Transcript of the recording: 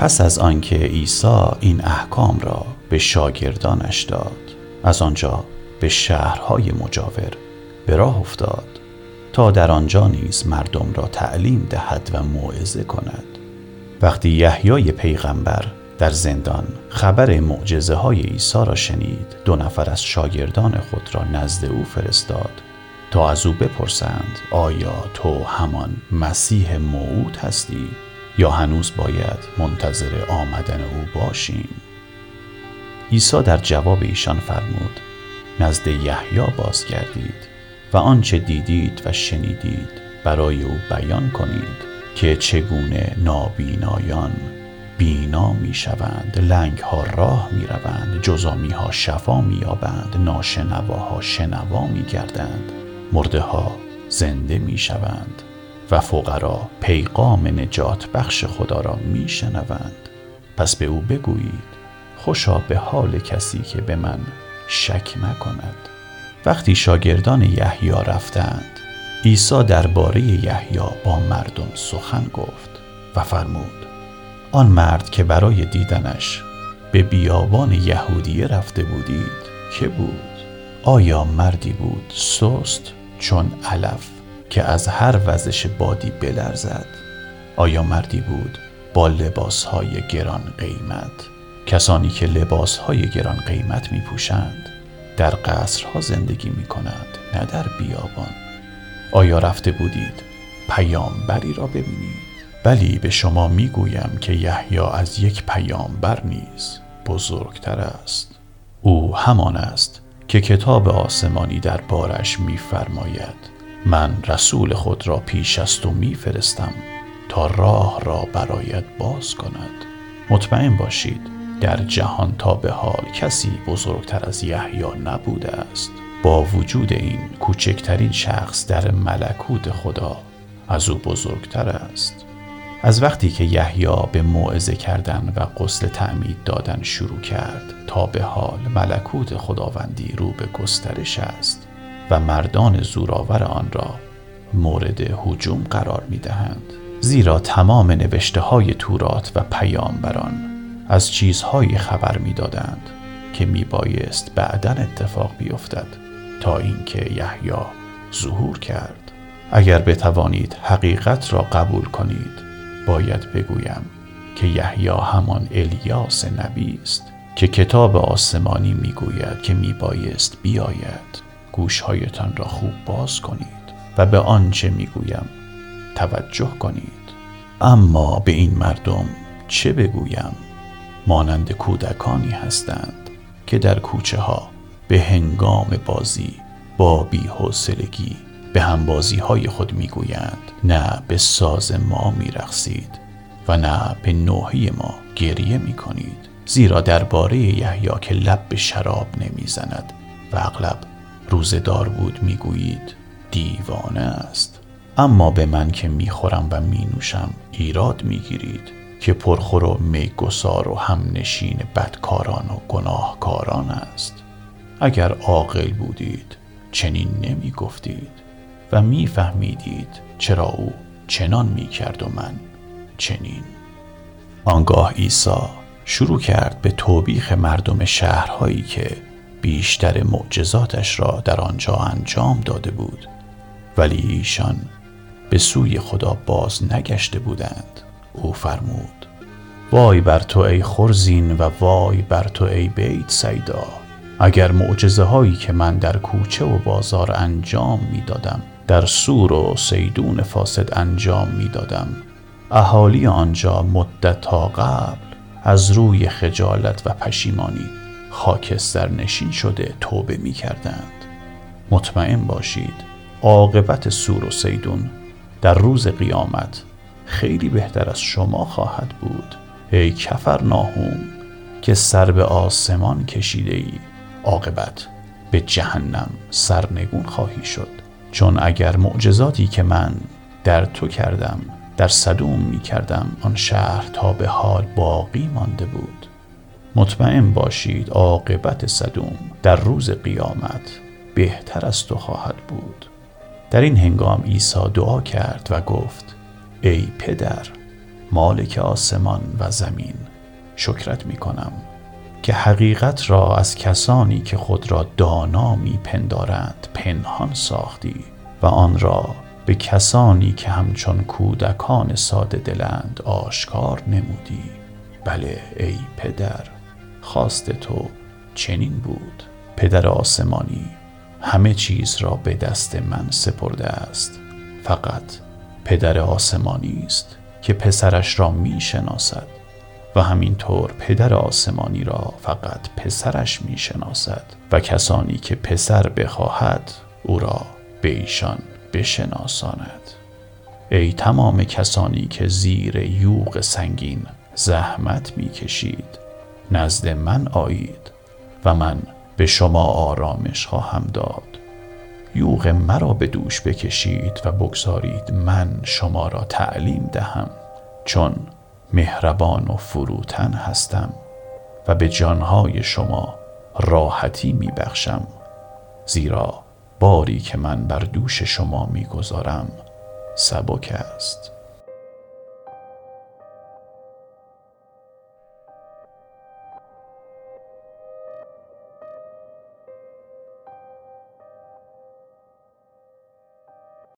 پس از آنکه عیسی این احکام را به شاگردانش داد از آنجا به شهرهای مجاور به راه افتاد تا در آنجا نیز مردم را تعلیم دهد و موعظه کند. وقتی یحیای پیغمبر در زندان خبر معجزه های عیسی را شنید دو نفر از شاگردان خود را نزد او فرستاد تا از او بپرسند آیا تو همان مسیح موعود هستی؟ یا هنوز باید منتظر آمدن او باشیم؟ عیسی در جواب ایشان فرمود نزد یحیی بازگردید و آنچه دیدید و شنیدید برای او بیان کنید که چگونه نابینایان بینا می شوند لنگ ها راه می روند جزامی ها شفا می یابند ناشنواها شنوا می گردند مرده ها زنده می شوند و فقرا پیغام نجات بخش خدا را می شنوند پس به او بگویید خوشا به حال کسی که به من شک نکند وقتی شاگردان یحیی رفتند عیسی درباره یحیی با مردم سخن گفت و فرمود آن مرد که برای دیدنش به بیابان یهودیه رفته بودید که بود؟ آیا مردی بود سست چون علف؟ که از هر وزش بادی بلرزد. آیا مردی بود با لباسهای گران قیمت؟ کسانی که لباسهای گران قیمت می پوشند در قصرها زندگی می کنند نه در بیابان. آیا رفته بودید پیامبری را ببینید؟ بلی به شما می گویم که یحیی از یک پیامبر نیز بزرگتر است. او همان است که کتاب آسمانی در بارش میفرماید. من رسول خود را پیش از تو میفرستم تا راه را برایت باز کند. مطمئن باشید در جهان تا به حال کسی بزرگتر از یحیی نبوده است. با وجود این کوچکترین شخص در ملکوت خدا از او بزرگتر است. از وقتی که یحیی به موعظه کردن و قسل تعمید دادن شروع کرد تا به حال ملکوت خداوندی رو به گسترش است و مردان زورآور آن را مورد هجوم قرار می دهند. زیرا تمام نوشته های تورات و پیامبران از چیزهایی خبر می دادند که می بایست بعدا اتفاق بیفتد تا اینکه یحیی ظهور کرد اگر بتوانید حقیقت را قبول کنید باید بگویم که یحیی همان الیاس نبی است که کتاب آسمانی می‌گوید که میبایست بیاید گوشهایتان را خوب باز کنید و به آنچه می‌گویم توجه کنید. اما به این مردم چه بگویم؟ مانند کودکانی هستند که در کوچه ها به هنگام بازی با بیحوصلگی به همبازی های خود می‌گویند نه به ساز ما میرقصید و نه به نوحی ما گریه می کنید زیرا درباره یحیی که لب به شراب نمی‌زند و اغلب روزدار بود می‌گویید دیوانه است. اما به من که می‌خورم و مینوشم ایراد می‌گیرید که پرخور و میگسار و همنشین بدکاران و گناهکاران است. اگر عاقل بودید چنین نمی گفتید و میفهمیدید چرا او چنان می کرد و من چنین. آنگاه عیسی شروع کرد به توبیخ مردم شهرهایی که بیشتر معجزاتش را در آنجا انجام داده بود. ولی ایشان به سوی خدا باز نگشته بودند. او فرمود وای بر تو ای خرزین و وای بر تو ای بیت سیدا. اگر معجزه هایی که من در کوچه و بازار انجام می دادم در سور و سیدون فاسد انجام می دادم اهالی آنجا مدت تا قبل از روی خجالت و پشیمانی خاکستر نشین شده توبه می کردند مطمئن باشید عاقبت سور و سیدون در روز قیامت خیلی بهتر از شما خواهد بود. ای کفر ناهوم که سر به آسمان کشیده ای عاقبت به جهنم سرنگون خواهی شد. چون اگر معجزاتی که من در تو کردم در صدوم می کردم آن شهر تا به حال باقی مانده بود. مطمئن باشید عاقبت صدوم در روز قیامت بهتر از تو خواهد بود. در این هنگام عیسی دعا کرد و گفت ای پدر مالک آسمان و زمین شکرت می کنم که حقیقت را از کسانی که خود را دانا می پندارند پنهان ساختی و آن را به کسانی که همچون کودکان ساده دلند آشکار نمودی. بله ای پدر. خواست تو چنین بود. پدر آسمانی همه چیز را به دست من سپرده است. فقط پدر آسمانی است که پسرش را می شناسد و همینطور پدر آسمانی را فقط پسرش می شناسد و کسانی که پسر بخواهد او را به ایشان بشناساند. ای تمام کسانی که زیر یوغ سنگین زحمت می کشید نزد من آیید و من به شما آرامش خواهم داد. یوغ مرا به دوش بکشید و بگذارید من شما را تعلیم دهم چون مهربان و فروتن هستم و به جانهای شما راحتی می بخشم. زیرا باری که من بر دوش شما می‌گذارم سبک است.